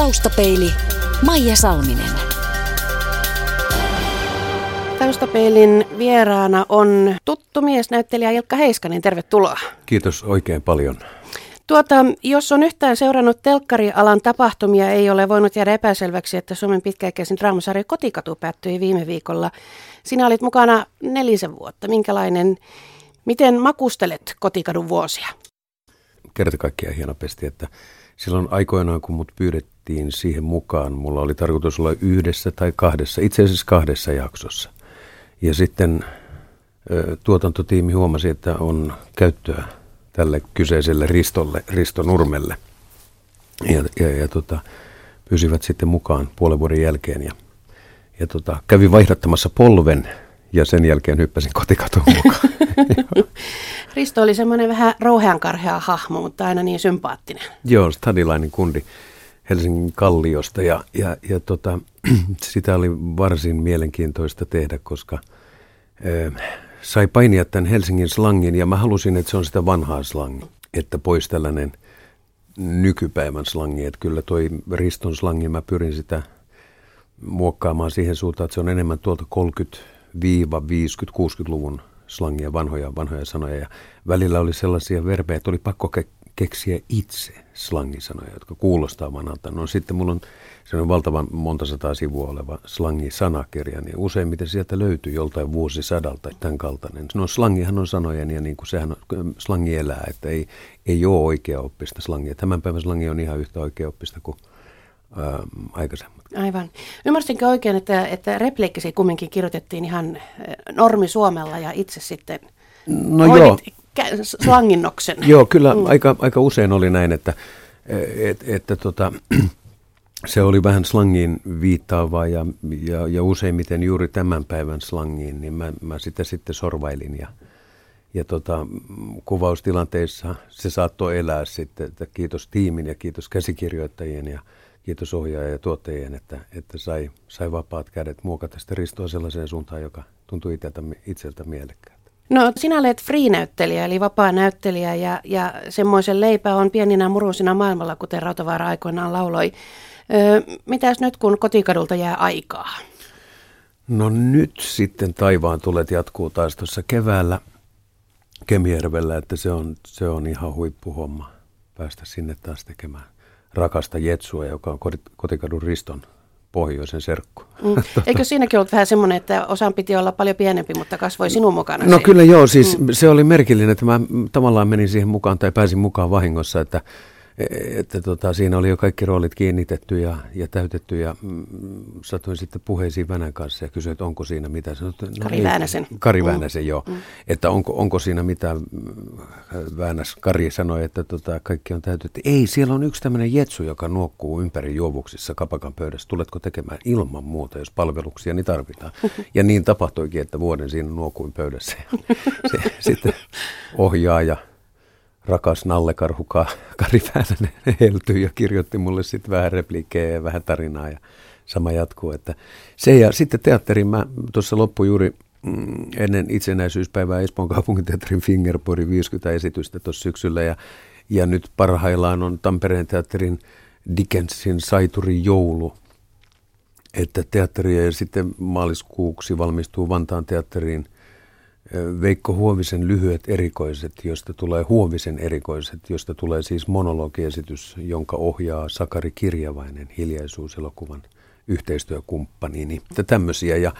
Taustapeili Maija Salminen. Taustapeilin vieraana on tuttu miesnäyttelijä Ilkka Heiskanen. Tervetuloa. Kiitos oikein paljon. Tuota, jos on yhtään seurannut telkkarialan tapahtumia, ei ole voinut jäädä epäselväksi, että Suomen pitkäikäisin draamasarja Kotikatu päättyi viime viikolla. Sinä olit mukana nelisen vuotta. Minkälainen, miten makustelet Kotikadun vuosia? Kerta kaikkiaan hieno pesti, että silloin aikoinaan kun mut pyydettiin siihen mukaan, mulla oli tarkoitus olla yhdessä tai kahdessa, itse asiassa kahdessa jaksossa. Ja sitten tuotantotiimi huomasi, että on käyttöä tälle kyseiselle Ristolle, Risto Nurmelle. Ja, ja, ja tota, pysyvät sitten mukaan puolen vuoden jälkeen ja, ja tota, kävin vaihdattamassa polven ja sen jälkeen hyppäsin kotikatuun mukaan. Risto oli semmoinen vähän rouheankarhea hahmo, mutta aina niin sympaattinen. Joo, stadilainen kundi Helsingin kalliosta ja, ja, ja tota, sitä oli varsin mielenkiintoista tehdä, koska äh, sai painia tämän Helsingin slangin ja mä halusin, että se on sitä vanhaa slangia, että pois tällainen nykypäivän slangi. Että kyllä toi Riston slangi, mä pyrin sitä muokkaamaan siihen suuntaan, että se on enemmän tuolta 30-50-60-luvun slangia, vanhoja, vanhoja sanoja. Ja välillä oli sellaisia verbejä, että oli pakko ke- keksiä itse slangisanoja, jotka kuulostaa vanhalta. No sitten mulla on se on valtavan monta sataa sivua oleva slangi-sanakirja, niin useimmiten sieltä löytyy joltain vuosisadalta tämän kaltainen. No slangihan on sanojen ja niin kuin sehän on, slangi elää, että ei, ei ole oikea oppista slangia. Tämän päivän slangi on ihan yhtä oikea oppista kuin ää, aikaisemmat. Aivan. Ymmärsinkö oikein, että, että repliikkisi kumminkin kirjoitettiin ihan normi Suomella ja itse sitten no joo. Slanginnoksen? joo, kyllä mm. aika, aika usein oli näin, että, et, että tota, se oli vähän slangiin viittaavaa ja, ja, ja useimmiten juuri tämän päivän slangiin, niin mä, mä sitä sitten sorvailin ja, ja tota, kuvaustilanteissa se saattoi elää sitten, että kiitos tiimin ja kiitos käsikirjoittajien ja kiitos ohjaajien ja tuottajien, että, että sai, sai vapaat kädet muokata sitä ristoa sellaiseen suuntaan, joka tuntui itseltä, itseltä mielekkäältä. No sinä olet free-näyttelijä eli vapaa-näyttelijä ja, ja semmoisen leipä on pieninä murusina maailmalla, kuten Rautavaara aikoinaan lauloi. Mitäs nyt, kun kotikadulta jää aikaa? No nyt sitten taivaan tulet jatkuu taas tuossa keväällä Kemijärvellä, että se on, se on ihan huippuhomma päästä sinne taas tekemään rakasta Jetsua, joka on kotikadun riston pohjoisen serkku. Mm. Eikö siinäkin ollut vähän semmoinen, että osan piti olla paljon pienempi, mutta kasvoi sinun mukana? No kyllä joo, siis mm. se oli merkillinen, että mä tavallaan menin siihen mukaan tai pääsin mukaan vahingossa, että että tota, siinä oli jo kaikki roolit kiinnitetty ja, ja täytetty ja mm, satuin sitten puheisiin Vänän kanssa ja kysyin, että onko siinä mitään. No, Kari Väänäsen. Kari mm. Väänäsen, mm. joo. Mm. Että onko, onko siinä mitään. Väänäs Kari sanoi, että tota, kaikki on täytetty. Ei, siellä on yksi tämmöinen jetsu, joka nuokkuu ympäri juovuksissa kapakan pöydässä. Tuletko tekemään ilman muuta, jos palveluksia niin tarvitaan. Ja niin tapahtuikin, että vuoden siinä nuokuin pöydässä. Ja se, sitten ohjaaja rakas nallekarhu Kari Väänänen heltyi ja kirjoitti mulle sitten vähän repliikkejä ja vähän tarinaa ja sama jatkuu. Että se ja sitten teatterin mä tuossa loppu juuri mm, ennen itsenäisyyspäivää Espoon kaupunginteatterin Fingerboardin 50 esitystä tuossa syksyllä ja, ja nyt parhaillaan on Tampereen teatterin Dickensin Saituri joulu, että teatteri ja sitten maaliskuuksi valmistuu Vantaan teatteriin – Veikko Huovisen lyhyet erikoiset, josta tulee Huovisen erikoiset, josta tulee siis monologiesitys, jonka ohjaa Sakari Kirjavainen, hiljaisuuselokuvan yhteistyökumppanini. Tämmöisiä ja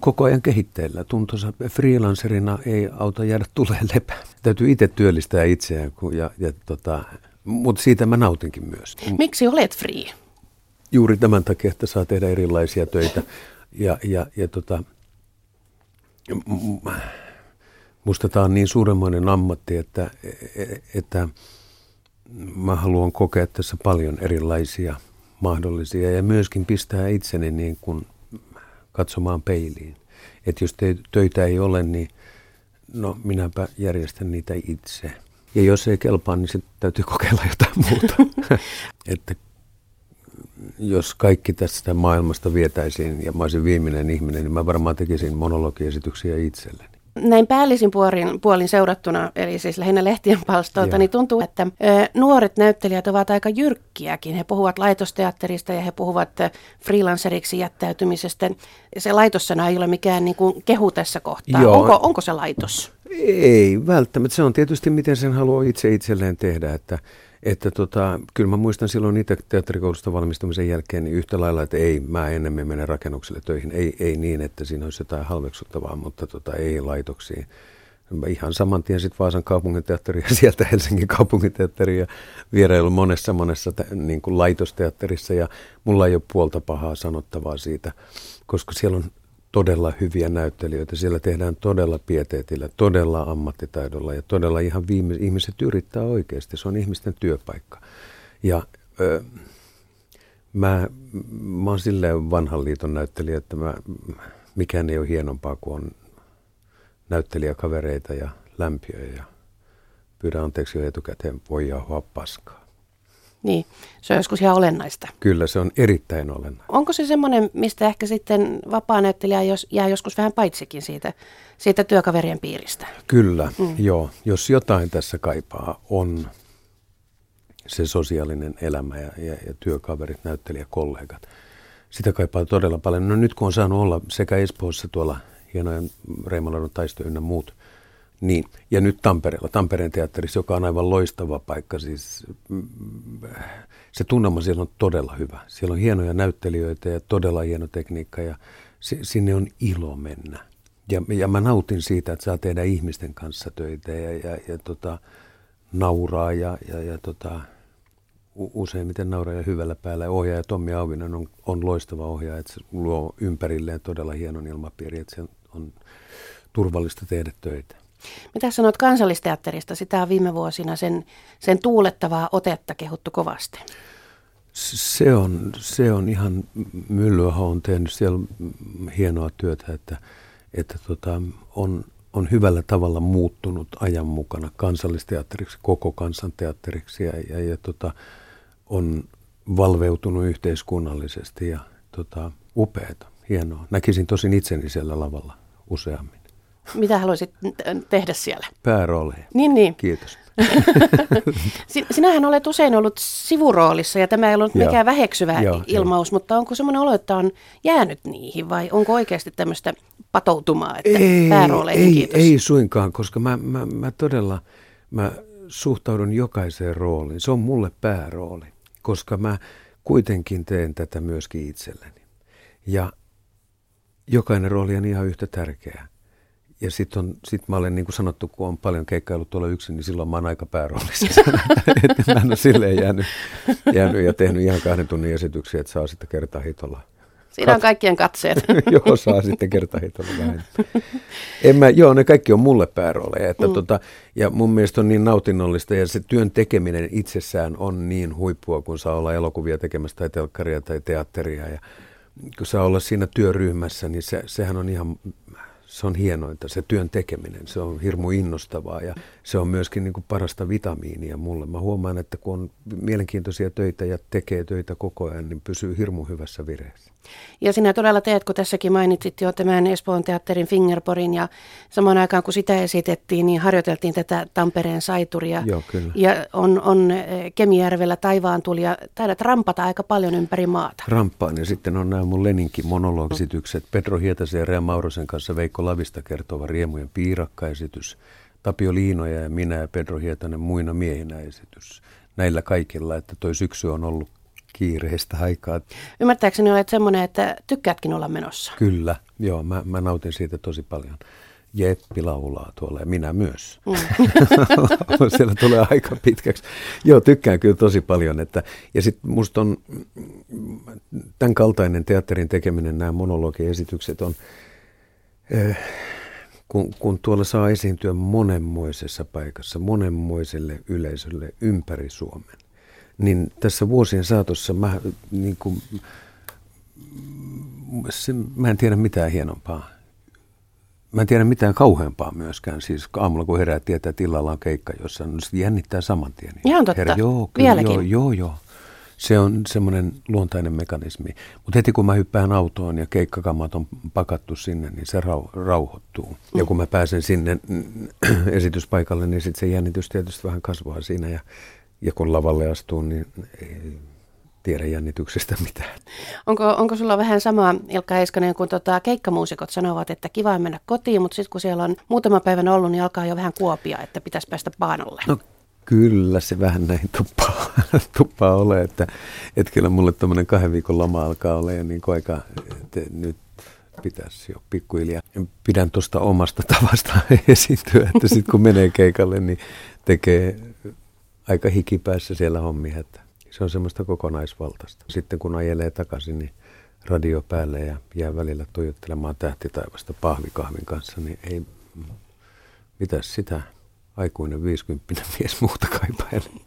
koko ajan kehitteillä. Tuntonsa freelancerina ei auta jäädä tuleen lepää. Täytyy itse työllistää itseään, ja, ja tota, mutta siitä mä nautinkin myös. Miksi olet free? Juuri tämän takia, että saa tehdä erilaisia töitä ja, ja, ja tota, musta tämä on niin suuremmoinen ammatti, että, että mä haluan kokea tässä paljon erilaisia mahdollisia ja myöskin pistää itseni niin kuin katsomaan peiliin. Että jos te, töitä ei ole, niin no minäpä järjestän niitä itse. Ja jos ei kelpaa, niin sitten täytyy kokeilla jotain muuta. että jos kaikki tästä maailmasta vietäisiin ja mä olisin viimeinen ihminen, niin mä varmaan tekisin monologiesityksiä itselleni. näin päällisin puolin, puolin seurattuna, eli siis lähinnä lehtien palstoilta, niin tuntuu, että nuoret näyttelijät ovat aika jyrkkiäkin. He puhuvat laitosteatterista ja he puhuvat freelanceriksi jättäytymisestä. Se laitossana ei ole mikään niin kuin kehu tässä kohtaa. Onko, onko se laitos? Ei välttämättä. Se on tietysti miten sen haluaa itse itselleen tehdä, että että tota, kyllä mä muistan silloin itse teatterikoulusta valmistumisen jälkeen niin yhtä lailla, että ei, mä enemmän mene rakennukselle töihin. Ei, ei niin, että siinä olisi jotain halveksuttavaa, mutta tota, ei laitoksiin. Mä ihan saman tien sitten Vaasan kaupunginteatteri ja sieltä Helsingin kaupunginteatteri ja vierailu monessa monessa niin kuin laitosteatterissa ja mulla ei ole puolta pahaa sanottavaa siitä, koska siellä on todella hyviä näyttelijöitä. Siellä tehdään todella pieteetillä, todella ammattitaidolla ja todella ihan viime, ihmiset yrittää oikeasti. Se on ihmisten työpaikka. Ja ö, mä, mä oon silleen vanhan liiton näyttelijä, että mä, mikään ei ole hienompaa kuin on näyttelijäkavereita ja lämpiöjä. Ja pyydän anteeksi jo etukäteen, voi jauhaa paskaa. Niin, se on joskus ihan olennaista. Kyllä, se on erittäin olennaista. Onko se semmoinen, mistä ehkä sitten vapaa-näyttelijä jos, jää joskus vähän paitsikin siitä, siitä työkaverien piiristä? Kyllä, mm. joo. Jos jotain tässä kaipaa, on se sosiaalinen elämä ja, ja, ja työkaverit, näyttelijäkollegat. Sitä kaipaa todella paljon. No nyt kun on saanut olla sekä Espoossa tuolla hienojen Reimaladon taisto ynnä muut – niin, ja nyt Tampereella, Tampereen teatterissa, joka on aivan loistava paikka. Siis, mm, se tunnelma siellä on todella hyvä. Siellä on hienoja näyttelijöitä ja todella hieno tekniikka ja se, sinne on ilo mennä. Ja, ja mä nautin siitä, että saa tehdä ihmisten kanssa töitä ja, ja, ja tota, nauraa ja, ja, ja tota, useimmiten nauraa ja hyvällä päällä. Ohjaaja Tommi Auvinen on, on loistava ohjaaja, että se luo ympärilleen todella hienon ilmapiiri, että se on turvallista tehdä töitä. Mitä sanot kansallisteatterista? Sitä on viime vuosina sen, sen tuulettavaa otetta kehuttu kovasti. Se on, se on ihan, Myllyäho on tehnyt siellä hienoa työtä, että, että tota, on, on hyvällä tavalla muuttunut ajan mukana kansallisteatteriksi, koko kansanteatteriksi ja, ja, ja tota, on valveutunut yhteiskunnallisesti ja tota, upeata, hienoa. Näkisin tosin itseni siellä lavalla useammin. Mitä haluaisit tehdä siellä? Päärooli. Niin, niin. Kiitos. Sinähän olet usein ollut sivuroolissa ja tämä ei ollut joo. mikään väheksyvä joo, ilmaus, jo. mutta onko semmoinen olo, että on jäänyt niihin vai onko oikeasti tämmöistä patoutumaa, että ei, päärooleihin ei, kiitos? Ei suinkaan, koska mä, mä, mä todella mä suhtaudun jokaiseen rooliin. Se on mulle päärooli, koska mä kuitenkin teen tätä myöskin itselleni. Ja jokainen rooli on ihan yhtä tärkeä. Ja sitten sit mä olen niin kuin sanottu, kun on paljon keikkailut tuolla yksin, niin silloin mä oon aika pääroolisessa. että mä en ole silleen jäänyt, jäänyt ja tehnyt ihan kahden tunnin esityksiä, että saa sitten kertaa hitolla. Siinä on kaikkien katseet. joo, saa sitten kertaa hitolla vähän. En mä, joo, ne kaikki on mulle päärooleja. Että mm. tota, ja mun mielestä on niin nautinnollista ja se työn tekeminen itsessään on niin huippua, kun saa olla elokuvia tekemässä tai telkkaria tai teatteria. Ja kun saa olla siinä työryhmässä, niin se, sehän on ihan se on hienointa, se työn tekeminen, se on hirmu innostavaa ja se on myöskin niin kuin parasta vitamiinia mulle. Mä huomaan, että kun on mielenkiintoisia töitä ja tekee töitä koko ajan, niin pysyy hirmu hyvässä vireessä. Ja sinä todella teet, kun tässäkin mainitsit jo tämän Espoon teatterin Fingerporin ja samaan aikaan kun sitä esitettiin, niin harjoiteltiin tätä Tampereen saituria. Joo, kyllä. Ja on, on eh, Kemijärvellä taivaan tuli ja taidat rampata aika paljon ympäri maata. Rampaan ja sitten on nämä mun Leninkin monologisitykset. Pedro Hietasen ja Rea Maurosen kanssa Veikko Lavista kertova Riemujen piirakkaesitys. Tapio Liinoja ja minä ja Pedro Hietanen muina miehinä esitys. Näillä kaikilla, että toi syksy on ollut kiireistä aikaa. Ymmärtääkseni olet semmoinen, että tykkäätkin olla menossa. Kyllä, joo, mä, mä nautin siitä tosi paljon. Jeppi laulaa tuolla ja minä myös. Mm. Siellä tulee aika pitkäksi. Joo, tykkään kyllä tosi paljon. Että, ja sitten musta on tämän kaltainen teatterin tekeminen, nämä monologiesitykset on, eh, kun, kun tuolla saa esiintyä monenmoisessa paikassa, monenmoiselle yleisölle ympäri Suomen niin tässä vuosien saatossa mä, niin kuin, se, mä en tiedä mitään hienompaa. Mä en tiedä mitään kauheampaa myöskään. Siis aamulla kun herää tietää, että illalla on keikka jossain, niin jännittää saman tien. Ihan totta. Herä, joo, kyllä, Vieläkin. Joo, joo, joo. Se on semmoinen luontainen mekanismi. Mutta heti kun mä hyppään autoon ja keikkakamat on pakattu sinne, niin se rau- rauhoittuu. Mm. Ja kun mä pääsen sinne esityspaikalle, niin sitten se jännitys tietysti vähän kasvaa siinä. Ja, ja kun lavalle astuu, niin ei tiedä jännityksestä mitään. Onko, onko sulla vähän sama, Ilkka Heiskanen, kun tota, keikkamuusikot sanovat, että kiva mennä kotiin, mutta sitten kun siellä on muutama päivän ollut, niin alkaa jo vähän kuopia, että pitäisi päästä paanolle. No Kyllä se vähän näin tuppaa, tuppaa ole, että, että kyllä mulle tuommoinen kahden viikon loma alkaa olla ja niin aika, että nyt pitäisi jo pikkuhiljaa. Pidän tuosta omasta tavasta esiintyä, että sitten kun menee keikalle, niin tekee aika hikipäässä siellä hommia, että se on semmoista kokonaisvaltaista. Sitten kun ajelee takaisin, niin radio päälle ja jää välillä tuijottelemaan tähtitaivasta pahvikahvin kanssa, niin ei, mitäs sitä aikuinen 50 mies muuta kaipaili.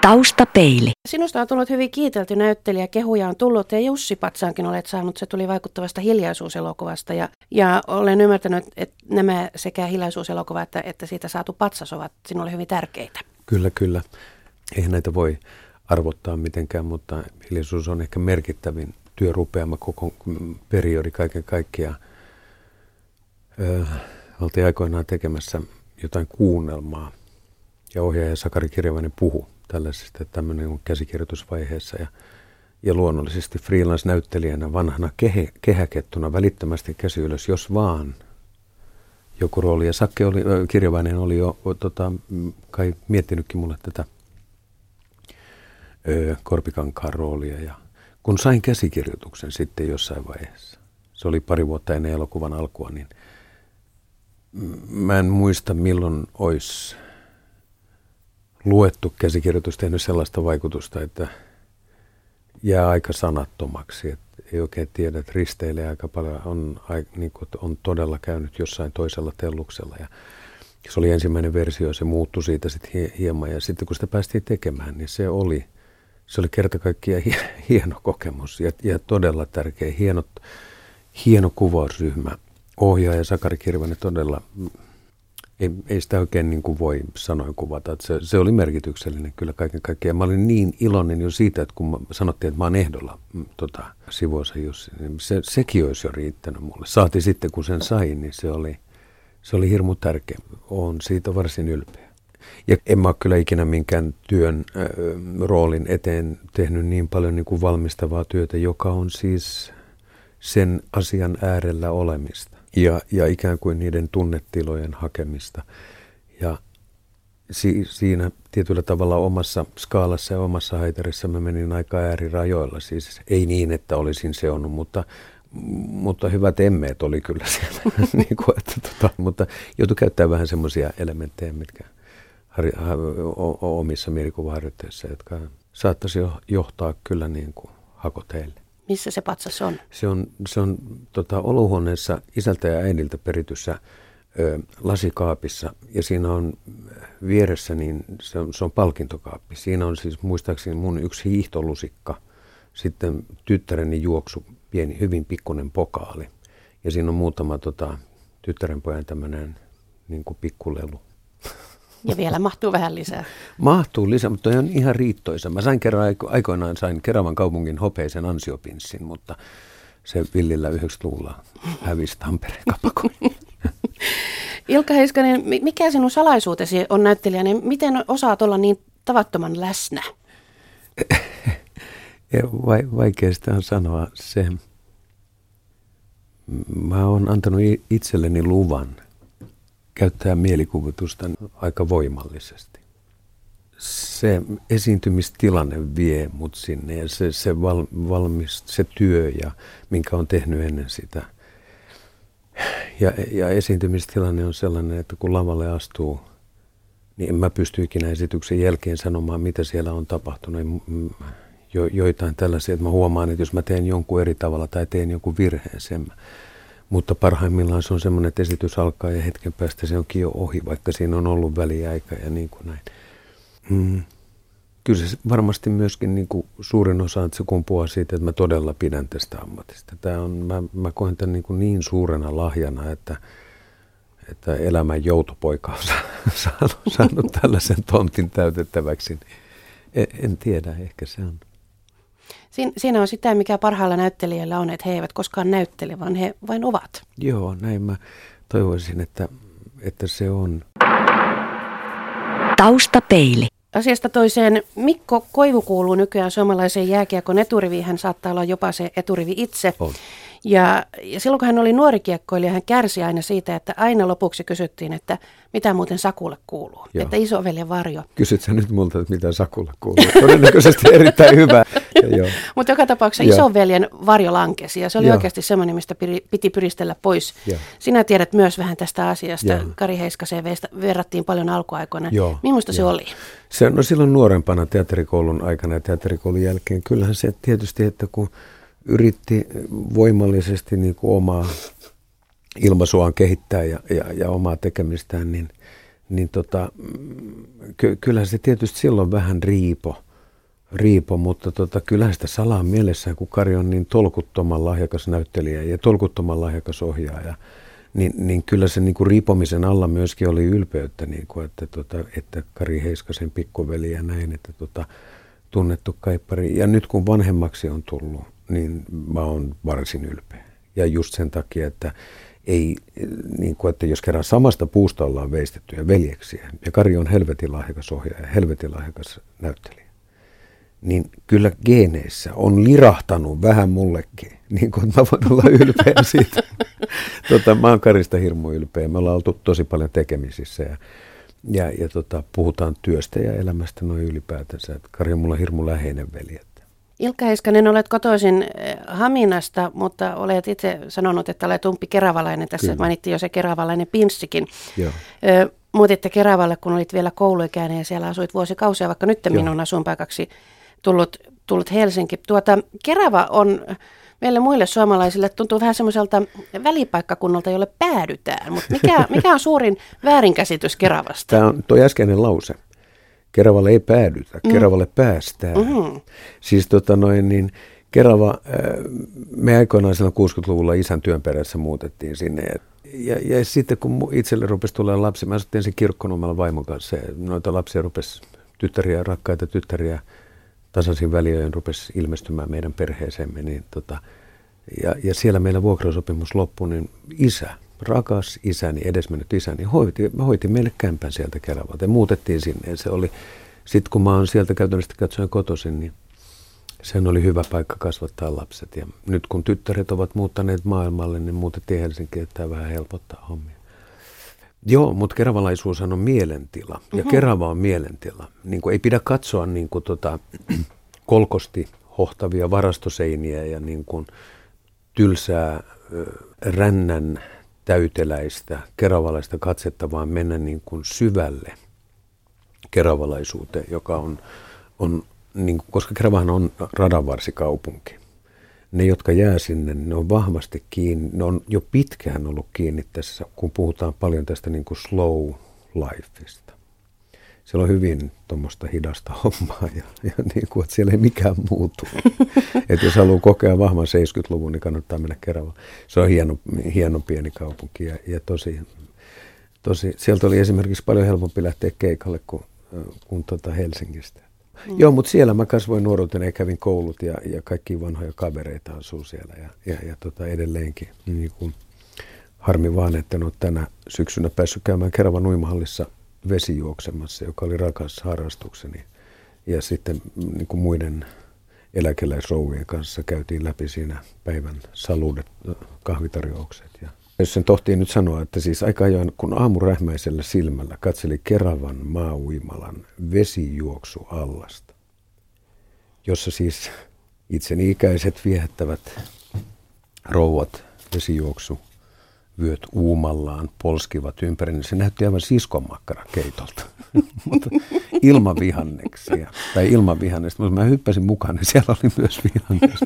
Taustapeili. Sinusta on tullut hyvin kiitelty näyttelijä, kehuja on tullut ja Jussi Patsaankin olet saanut. Se tuli vaikuttavasta hiljaisuuselokuvasta ja, ja olen ymmärtänyt, että nämä sekä hiljaisuuselokuva että, että siitä saatu patsas ovat sinulle hyvin tärkeitä. Kyllä, kyllä. Eihän näitä voi arvottaa mitenkään, mutta hiljaisuus on ehkä merkittävin työrupeama koko periodi kaiken kaikkiaan. Öö, oltiin aikoinaan tekemässä jotain kuunnelmaa ja ohjaaja Sakari Kirjavainen puhu tällaisesta, että tämmöinen on käsikirjoitusvaiheessa ja, ja luonnollisesti freelance-näyttelijänä vanhana kehe, kehäkettuna välittömästi käsi ylös, jos vaan joku rooli. Ja Sakke oli, Kirjavainen oli jo tota, kai miettinytkin mulle tätä ö, Korpikankaan roolia ja kun sain käsikirjoituksen sitten jossain vaiheessa, se oli pari vuotta ennen elokuvan alkua, niin – mä en muista milloin olisi luettu käsikirjoitus tehnyt sellaista vaikutusta, että jää aika sanattomaksi. Että ei oikein tiedä, että risteilee aika paljon, on, niin kuin, on todella käynyt jossain toisella telluksella. Ja se oli ensimmäinen versio, se muuttui siitä sitten hieman. Ja sitten kun sitä päästiin tekemään, niin se oli, se oli kerta kaikkiaan hieno kokemus ja, ja todella tärkeä, hieno, hieno kuvausryhmä ohjaaja Sakari Kirvanen todella, ei, ei sitä oikein niin kuin voi sanoin kuvata. Että se, se oli merkityksellinen kyllä kaiken kaikkiaan. Mä olin niin iloinen jo siitä, että kun sanottiin, että mä oon ehdolla mm, tota, Sivuosa Jussi, niin se, sekin olisi jo riittänyt mulle. Saati sitten, kun sen sain, niin se oli, se oli hirmu tärkeä. Olen siitä varsin ylpeä. Ja en mä ole kyllä ikinä minkään työn äh, roolin eteen tehnyt niin paljon niin kuin valmistavaa työtä, joka on siis sen asian äärellä olemista ja, ja ikään kuin niiden tunnetilojen hakemista. Ja si, siinä tietyllä tavalla omassa skaalassa ja omassa haitarissa mä menin aika äärirajoilla. Siis ei niin, että olisin seonnut, mutta, mutta hyvät emmeet oli kyllä siellä. niin kuin, että, tota, mutta joutui käyttää vähän semmoisia elementtejä, mitkä har, ha, o, omissa mielikuvaharjoitteissa, jotka saattaisi johtaa kyllä niin kuin hakoteille. Missä se patsas on? Se on, se on tota, olohuoneessa isältä ja äidiltä perityssä ö, lasikaapissa ja siinä on vieressä, niin se on, se on palkintokaappi. Siinä on siis muistaakseni mun yksi hiihtolusikka, sitten tyttäreni juoksu, pieni, hyvin pikkunen pokaali. Ja siinä on muutama tota, tyttärenpojan tämmöinen niin pikkulelu. Ja vielä mahtuu vähän lisää. Mahtuu lisää, mutta on ihan riittoisa. Mä sain kerran, aikoinaan sain Keravan kaupungin hopeisen ansiopinssin, mutta se villillä 90-luvulla hävisi Tampereen kapakon. Ilkka Heiskanen, mikä sinun salaisuutesi on näyttelijänä? Miten osaat olla niin tavattoman läsnä? Vaikea sitä on sanoa se. Mä oon antanut itselleni luvan – käyttää mielikuvitusta aika voimallisesti. Se esiintymistilanne vie mut sinne ja se, se, val, valmis, se työ, ja, minkä on tehnyt ennen sitä. Ja, ja esiintymistilanne on sellainen, että kun lavalle astuu, niin en mä pysty ikinä esityksen jälkeen sanomaan, mitä siellä on tapahtunut. Jo, joitain tällaisia, että mä huomaan, että jos mä teen jonkun eri tavalla tai teen jonkun virheen, sen mä, mutta parhaimmillaan se on semmoinen, että esitys alkaa ja hetken päästä se onkin jo ohi, vaikka siinä on ollut väliaika ja niin kuin näin. Mm. Kyllä se varmasti myöskin niin kuin suurin osa, että se kumpuaa siitä, että mä todella pidän tästä ammatista. Tämä on, mä, mä koen tämän niin, kuin niin suurena lahjana, että, että elämän joutopoika on saanut, saanut tällaisen tontin täytettäväksi. En, en tiedä, ehkä se on. Siin, siinä on sitä, mikä parhailla näyttelijöillä on, että he eivät koskaan näyttele, vaan he vain ovat. Joo, näin mä toivoisin, että, että se on. Taustapeili. Asiasta toiseen Mikko Koivu kuuluu nykyään suomalaiseen jääkiekon eturiviin. Hän saattaa olla jopa se eturivi itse. On. Ja, ja silloin kun hän oli nuori kiekkoilija, hän kärsi aina siitä, että aina lopuksi kysyttiin, että mitä muuten Sakulle kuuluu. Joo. Että isoveljen varjo. Kysyt sä nyt multa, että mitä Sakulla kuuluu? Todennäköisesti erittäin hyvä. Mutta joka tapauksessa Joo. isoveljen varjo lankesi ja se oli Joo. oikeasti semmoinen, mistä piti pyristellä pois. Joo. Sinä tiedät myös vähän tästä asiasta. Joo. Kari Heiskaseen veistä verrattiin paljon alkuaikoina. Joo. Se Joo. oli? Se, no silloin nuorempana teatterikoulun aikana ja teatterikoulun jälkeen, kyllähän se tietysti, että kun yritti voimallisesti niin kuin omaa ilmaisuaan kehittää ja, ja, ja omaa tekemistään, niin, niin tota, mm, ky, kyllähän se tietysti silloin vähän riipo, riipo mutta tota, kyllähän sitä salaa mielessään, kun Kari on niin tolkuttoman lahjakas näyttelijä ja tolkuttoman lahjakas ohjaaja, niin, niin kyllä se niin kuin riipomisen alla myöskin oli ylpeyttä, niin kuin, että, tota, että Kari Heiskasen pikkuveli ja näin, että tota, tunnettu kaippari. Ja nyt kun vanhemmaksi on tullut, niin mä oon varsin ylpeä. Ja just sen takia, että ei, niin kuin, että jos kerran samasta puusta ollaan veistettyjä veljeksiä, ja Kari on helvetin lahjakas ohjaaja, helvetin lahjakas näyttelijä, niin kyllä geeneissä on lirahtanut vähän mullekin, niin kuin mä voin olla ylpeä siitä. tota, mä oon Karista hirmu ylpeä. Me ollaan oltu tosi paljon tekemisissä ja, ja, ja tota, puhutaan työstä ja elämästä noin ylipäätänsä. Et Kari on mulla hirmu läheinen veli. Että. Ilkka Heiskanen, olet kotoisin eh, Haminasta, mutta olet itse sanonut, että olet umpi keravalainen. Tässä Kyllä. mainittiin jo se keravalainen pinssikin. Joo. Ö, muutitte Keravalle, kun olit vielä kouluikäinen ja siellä asuit vuosikausia, vaikka nyt Joo. minun asuinpaikaksi tullut, tullut Helsinki. Tuota, Kerava on meille muille suomalaisille tuntuu vähän semmoiselta välipaikkakunnalta, jolle päädytään. Mutta mikä, mikä on suurin väärinkäsitys Keravasta? Tämä on tuo äskeinen lause. Keravalle ei päädytä, Keravalle päästään. Mhm. Siis tota noin, niin Kerava, äh, me aikoinaan silloin 60-luvulla isän työn perässä muutettiin sinne. Ja, ja, ja sitten kun itselle rupesi tulemaan lapsi, mä asuttiin sen kirkkonummella vaimon kanssa. Noita lapsia rupesi, tyttäriä, rakkaita tyttäriä, tasaisin väliöön rupesi ilmestymään meidän perheeseemme. Niin tota, ja, ja siellä meillä vuokrasopimus loppui, niin isä, rakas isäni, edesmennyt isäni, hoiti, hoiti meille kämpän sieltä Keravalta ja muutettiin sinne. Ja se oli, sitten kun mä oon sieltä käytännössä katsoen kotoisin, niin sen oli hyvä paikka kasvattaa lapset. Ja nyt kun tyttäret ovat muuttaneet maailmalle, niin muutettiin Helsinkiin, että tämä vähän helpottaa hommia. Joo, mutta keravalaisuushan on mielentila. Ja Kerava on mielentila. Niin kuin ei pidä katsoa niin kuin tota, kolkosti hohtavia varastoseiniä ja niin kuin tylsää rännän täyteläistä keravalaista katsetta, vaan mennä niin kuin syvälle keravalaisuuteen, joka on, on niin kuin, koska Keravahan on radanvarsikaupunki. Ne, jotka jää sinne, ne on vahvasti kiinni, ne on jo pitkään ollut kiinni tässä, kun puhutaan paljon tästä niin kuin slow lifeista. Siellä on hyvin tuommoista hidasta hommaa ja, ja niin kuin, että siellä ei mikään muutu. että jos haluaa kokea vahvan 70-luvun, niin kannattaa mennä Kerava. Se on hieno, hieno pieni kaupunki ja, ja tosi, tosi, sieltä oli esimerkiksi paljon helpompi lähteä keikalle kuin, kuin tuota Helsingistä. Mm. Joo, mutta siellä mä kasvoin nuoruutena ja kävin koulut ja, ja kaikki vanhoja kavereita asuu siellä ja, ja, ja tota edelleenkin. Niin kuin, harmi vaan, että en ole tänä syksynä päässyt käymään Keravan uimahallissa vesijuoksemassa, joka oli rakas harrastukseni. Ja sitten mm, niin kuin muiden eläkeläisrouvien kanssa käytiin läpi siinä päivän saluudet, kahvitarjoukset. Ja jos sen tohtii nyt sanoa, että siis aika ajoin, kun aamurähmäisellä silmällä katseli Keravan maauimalan vesijuoksuallasta, jossa siis itseni ikäiset viehättävät rouvat vesijuoksu vyöt uumallaan polskivat ympäri, niin se näytti aivan siskonmakkaran keitolta. Mutta ilman vihanneksia, tai ilman vihannesta. Mutta mä hyppäsin mukaan, niin siellä oli myös vihannes.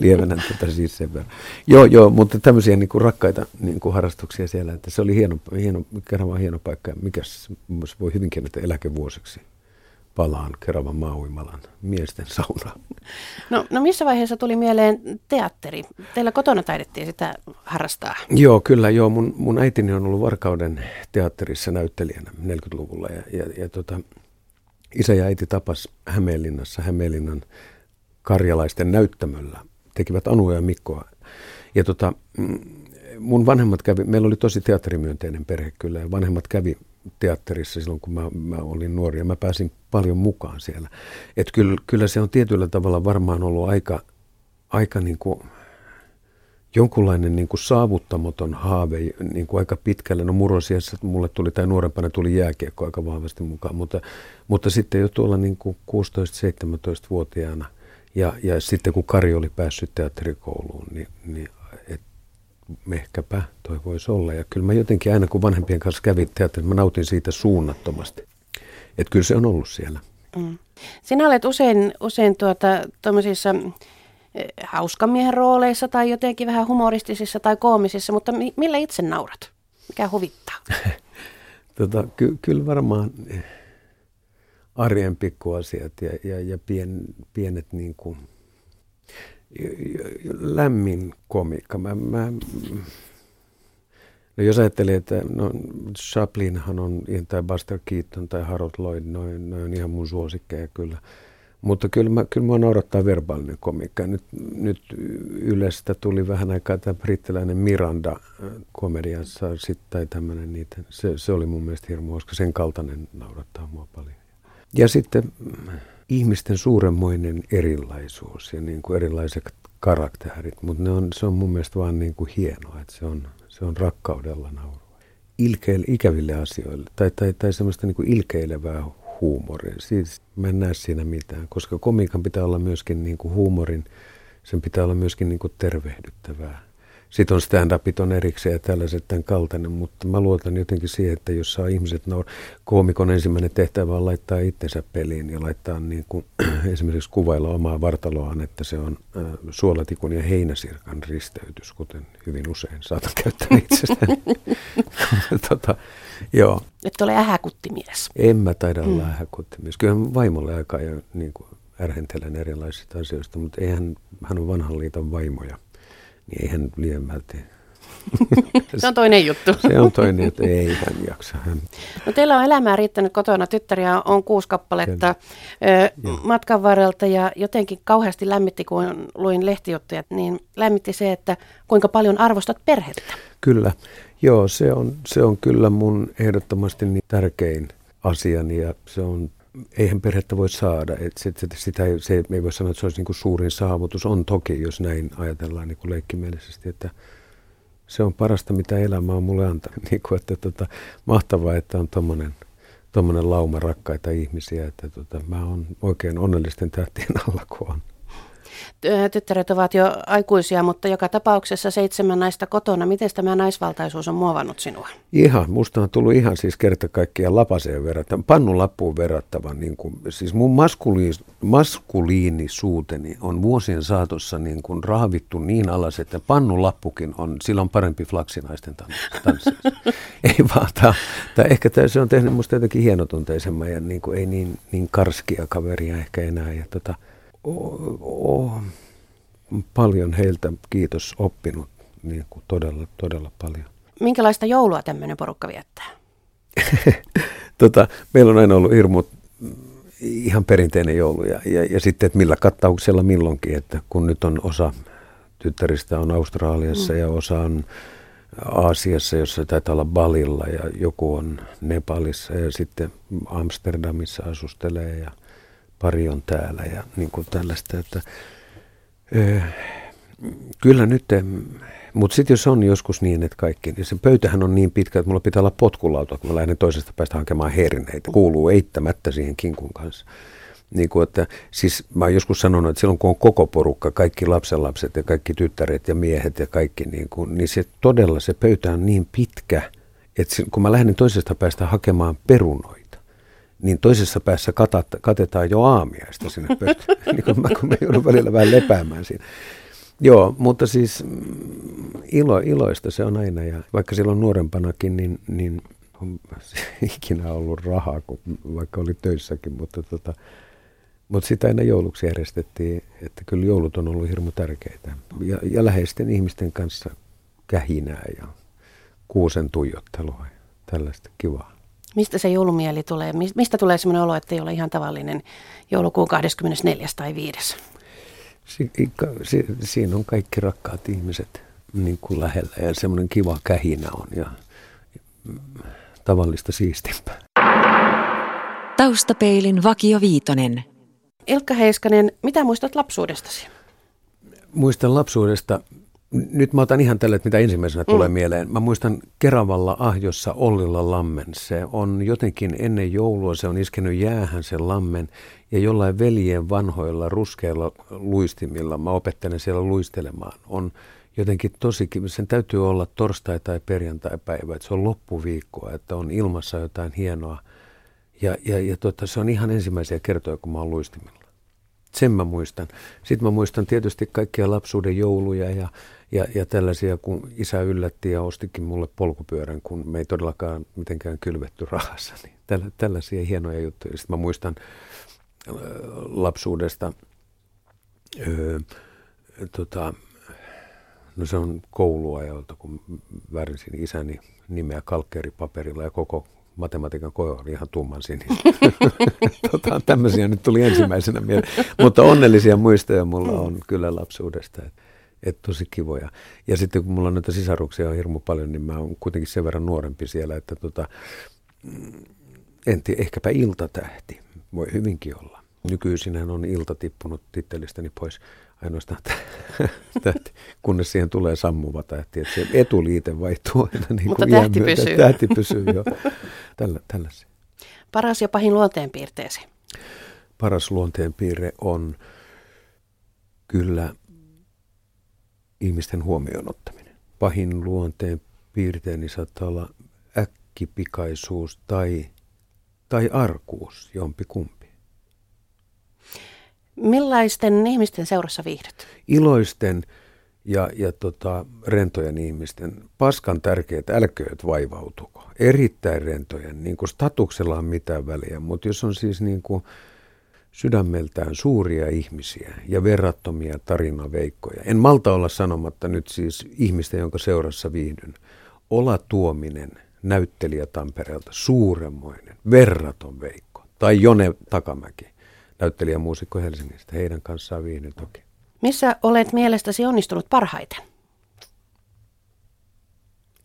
Lievennän tätä siis sen verran. Joo, joo, mutta tämmöisiä niin kuin rakkaita niin kuin harrastuksia siellä, että se oli hieno, hieno, hieno paikka. Mikäs se voi hyvinkin, että eläkevuosiksi palaan Keravan maauimalan miesten saunaan. No, no missä vaiheessa tuli mieleen teatteri? Teillä kotona taidettiin sitä harrastaa. Joo, kyllä joo. Mun, mun äitini on ollut Varkauden teatterissa näyttelijänä 40-luvulla ja, ja, ja tota, isä ja äiti tapas Hämeenlinnassa Hämeenlinnan karjalaisten näyttämöllä. Tekivät Anua ja Mikkoa. Ja tota, mm, mun vanhemmat kävi, meillä oli tosi teatterimyönteinen perhe kyllä, ja vanhemmat kävi teatterissa silloin, kun mä, mä olin nuori, ja mä pääsin paljon mukaan siellä. Että kyllä, kyllä se on tietyllä tavalla varmaan ollut aika, aika niin kuin, jonkunlainen niin kuin saavuttamaton haave niin kuin aika pitkälle. No murrosiassa mulle tuli, tai nuorempana tuli jääkiekko aika vahvasti mukaan, mutta, mutta sitten jo tuolla niin kuin 16-17-vuotiaana ja, ja sitten kun Kari oli päässyt teatterikouluun, niin, niin et, ehkäpä toi voisi olla. Ja kyllä mä jotenkin aina kun vanhempien kanssa kävin teatterissa, mä nautin siitä suunnattomasti. Että kyllä se on ollut siellä. Mm. Sinä olet usein, usein tuota, tuommoisissa Eh, hauskamiehen rooleissa tai jotenkin vähän humoristisissa tai koomisissa, mutta mi- millä itse naurat? Mikä huvittaa? tota, ky- kyllä varmaan eh, arjen pikkuasiat ja, ja, ja pien, pienet niin kuin, lämmin komiikka. Mä, mä, no jos ajattelee, että no Chaplinhan on, tai Buster Keaton tai Harold Lloyd, noin, noin on ihan mun suosikkeja kyllä. Mutta kyllä, mä, kyllä mua naurattaa verbaalinen komiikka. Nyt, nyt Ylestä tuli vähän aikaa tämä brittiläinen Miranda äh, komediassa tai tämmöinen niitä. Se, se oli mun mielestä hirmu, koska sen kaltainen naurattaa mua paljon. Ja sitten ihmisten suuremmoinen erilaisuus ja niin kuin erilaiset karakterit, mutta ne on, se on mun mielestä vaan niin kuin hienoa, että se on, se on rakkaudella naurua. Ilkeille, ikäville asioille tai, tai, tai semmoista niin kuin ilkeilevää huumorin. Siis mä en näe siinä mitään, koska komiikan pitää olla myöskin niin kuin huumorin, sen pitää olla myöskin niin kuin tervehdyttävää. Sitten on stand-upit on erikseen ja tällaiset tämän kaltainen, mutta mä luotan jotenkin siihen, että jos saa ihmiset naur... Koomikon ensimmäinen tehtävä on laittaa itsensä peliin ja laittaa niin kuin, esimerkiksi kuvailla omaa vartaloaan, että se on äh, suolatikun ja heinäsirkan risteytys, kuten hyvin usein saatan käyttää itsestäni. tota, joo. Et ole ähäkuttimies. En mä taida olla mm. ähäkuttimies. Kyllä vaimolle aika jo niin kuin ärhentelen erilaisista asioista, mutta eihän hän on vanhan liiton vaimoja niin eihän liiemmälti. se on toinen juttu. se on toinen, että ei hän jaksa. Hän. No teillä on elämää riittänyt kotona. Tyttäriä on kuusi kappaletta ö, matkan varrelta ja jotenkin kauheasti lämmitti, kun luin lehtijuttuja, niin lämmitti se, että kuinka paljon arvostat perhettä. Kyllä. Joo, se on, se on kyllä mun ehdottomasti niin tärkein asiani ja se on eihän perhettä voi saada. Et sit, sit, sitä ei, se ei voi sanoa, että se olisi niin kuin suurin saavutus. On toki, jos näin ajatellaan niin kuin leikkimielisesti, että se on parasta, mitä elämä on mulle antanut. Niin kuin, että tota, mahtavaa, että on tuommoinen tommonen lauma rakkaita ihmisiä, että tota, mä oon oikein onnellisten tähtien alla, kun on tyttäret ovat jo aikuisia, mutta joka tapauksessa seitsemän naista kotona. Miten tämä naisvaltaisuus on muovannut sinua? Ihan, musta on tullut ihan siis kerta kaikkiaan lapaseen verrattava, pannulappuun verrattava. Niin kuin, siis mun maskuli, maskuliinisuuteni on vuosien saatossa niin kuin raavittu niin alas, että pannulappukin on, silloin parempi flaksinaisten tanssissa. ei vaan, tää, tää, ehkä tää, se on tehnyt musta jotenkin hienotunteisemman ja niin kuin, ei niin, niin karskia kaveria ehkä enää. Ja tota, oh, paljon heiltä, kiitos, oppinut niin kuin todella, todella paljon. Minkälaista joulua tämmöinen porukka viettää? tota, meillä on aina ollut hirmu ihan perinteinen joulu ja, ja, ja sitten, että millä kattauksella milloinkin, että kun nyt on osa tyttäristä on Australiassa mm. ja osa on Aasiassa, jossa taitaa olla Balilla ja joku on Nepalissa ja sitten Amsterdamissa asustelee ja pari on täällä ja niin kuin tällaista, että ö, kyllä nyt, mutta sitten jos on joskus niin, että kaikki, niin se pöytähän on niin pitkä, että mulla pitää olla potkulauta, kun mä lähden toisesta päästä hakemaan herneitä. Kuuluu eittämättä siihen kinkun kanssa. Niin kuin, että, siis mä oon joskus sanonut, että silloin kun on koko porukka, kaikki lapsenlapset ja kaikki tyttäret ja miehet ja kaikki, niin, kuin, niin se todella se pöytä on niin pitkä, että kun mä lähden toisesta päästä hakemaan perunoita, niin toisessa päässä katat, katetaan jo aamiaista sinne pöytään, niin kun mä, kun mä joudun välillä vähän lepäämään siinä. Joo, mutta siis mm, ilo, iloista se on aina, ja vaikka silloin nuorempanakin, niin, niin on ikinä ollut rahaa, kun vaikka oli töissäkin, mutta, tota, mutta sitä aina jouluksi järjestettiin, että kyllä joulut on ollut hirmu tärkeitä. Ja, ja läheisten ihmisten kanssa kähinää ja kuusen tuijottelua ja tällaista kivaa. Mistä se joulumieli tulee? Mistä tulee sellainen olo, että ei ole ihan tavallinen joulukuun 24. tai 5. Si- si- siinä on kaikki rakkaat ihmiset niin kuin lähellä ja semmoinen kiva kähinä on ja tavallista siistimpää. Taustapeilin Vakio Viitonen. Ilkka Heiskanen, mitä muistat lapsuudestasi? Muistan lapsuudesta nyt mä otan ihan tälle, mitä ensimmäisenä tulee mm. mieleen. Mä muistan Keravalla Ahjossa Ollilla lammen. Se on jotenkin ennen joulua, se on iskenyt jäähän sen lammen. Ja jollain veljen vanhoilla ruskeilla luistimilla, mä opettelen siellä luistelemaan, on jotenkin tosi, sen täytyy olla torstai- tai perjantai-päivä, että se on loppuviikkoa, että on ilmassa jotain hienoa. Ja, ja, ja tota, se on ihan ensimmäisiä kertoja, kun mä oon luistimilla. Sen mä muistan. Sitten mä muistan tietysti kaikkia lapsuuden jouluja ja ja, ja tällaisia, kun isä yllätti ja ostikin mulle polkupyörän, kun me ei todellakaan mitenkään kylvetty rahassa. Niin tällä, tällaisia hienoja juttuja. Sitten mä muistan lapsuudesta, öö, tota, no se on kouluajalta, kun värisin isäni nimeä kalkkeeripaperilla ja koko matematiikan koe oli ihan tumman sininen. tota, tämmöisiä nyt tuli ensimmäisenä mieleen. Mutta onnellisia muistoja mulla on kyllä lapsuudesta. Että että tosi kivoja. Ja sitten kun mulla on näitä sisaruksia on hirmu paljon, niin mä oon kuitenkin sen verran nuorempi siellä, että tota, mm, en tiedä, ehkäpä iltatähti voi hyvinkin olla. Nykyisinhän on ilta tippunut tittelistäni pois ainoastaan tähti, kunnes siihen tulee sammuva tähti. Että se etuliite vaihtuu aina niin Mutta tähti myötä. pysyy. Tähti pysyy, jo Tällä, tällaisia. Paras ja pahin luonteenpiirteesi? Paras luonteenpiirre on kyllä ihmisten huomioon ottaminen. Pahin luonteen piirteeni saattaa olla äkkipikaisuus tai, tai arkuus, jompi kumpi. Millaisten ihmisten seurassa viihdyt? Iloisten ja, ja tota, rentojen ihmisten. Paskan tärkeät, älkööt vaivautuko. Erittäin rentojen, niin kuin statuksella on mitään väliä, mutta jos on siis niin kuin sydämeltään suuria ihmisiä ja verrattomia tarinaveikkoja. En malta olla sanomatta nyt siis ihmistä, jonka seurassa viihdyn. Ola Tuominen, näyttelijä Tampereelta, suuremmoinen, verraton veikko. Tai Jone Takamäki, näyttelijä muusikko Helsingistä. Heidän kanssaan viihdyn toki. Missä olet mielestäsi onnistunut parhaiten?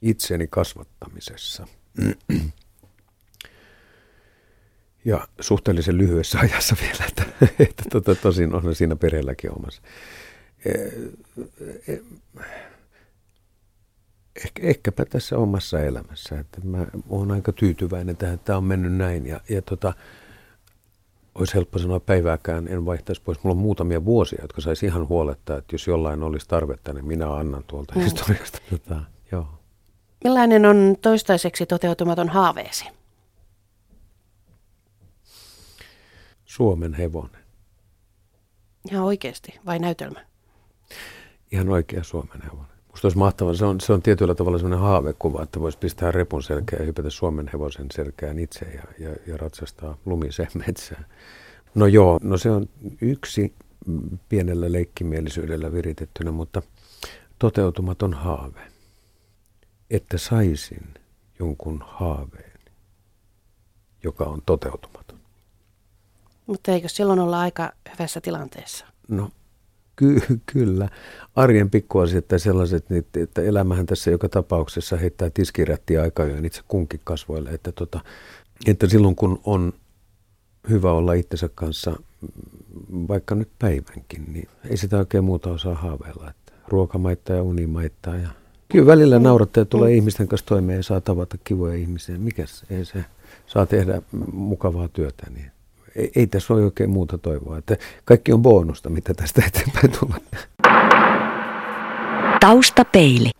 Itseni kasvattamisessa. Ja suhteellisen lyhyessä ajassa vielä, että, että tota, tosin on siinä perheelläkin omassa. E, e, ehkä, ehkäpä tässä omassa elämässä, että mä oon aika tyytyväinen tähän, että tämä on mennyt näin. Ja, ja tota, olisi helppo sanoa päivääkään, en vaihtaisi pois. Mulla on muutamia vuosia, jotka saisi ihan huolettaa, että jos jollain olisi tarvetta, niin minä annan tuolta mm. historiasta. Tota, joo. Millainen on toistaiseksi toteutumaton haaveesi? Suomen hevonen. Ihan oikeasti, vai näytelmä? Ihan oikea Suomen hevonen. Musta olisi mahtavaa. Se on, se on tietyllä tavalla sellainen haavekuva, että voisi pistää repun selkään ja hypätä Suomen hevosen selkään itse ja, ja, ja ratsastaa lumiseen metsään. No joo, no se on yksi pienellä leikkimielisyydellä viritettynä, mutta toteutumaton haave. Että saisin jonkun haaveen, joka on toteutumaton. Mutta eikö silloin olla aika hyvässä tilanteessa? No ky- kyllä. Arjen pikkuasiat tai sellaiset, niin että elämähän tässä joka tapauksessa heittää tiskirättiä aikajoin itse kunkin kasvoille. Että, tota, että silloin kun on hyvä olla itsensä kanssa vaikka nyt päivänkin, niin ei sitä oikein muuta osaa haaveilla. Että ruoka maittaa ja uni maittaa. Ja... Kyllä välillä naurattaa ja tulee mm. ihmisten kanssa toimeen ja saa tavata kivoja ihmisiä. Mikäs ei se saa tehdä mukavaa työtä. Niin ei, ei tässä ole oikein muuta toivoa. Että kaikki on bonusta, mitä tästä eteenpäin tulee. Taustapeili.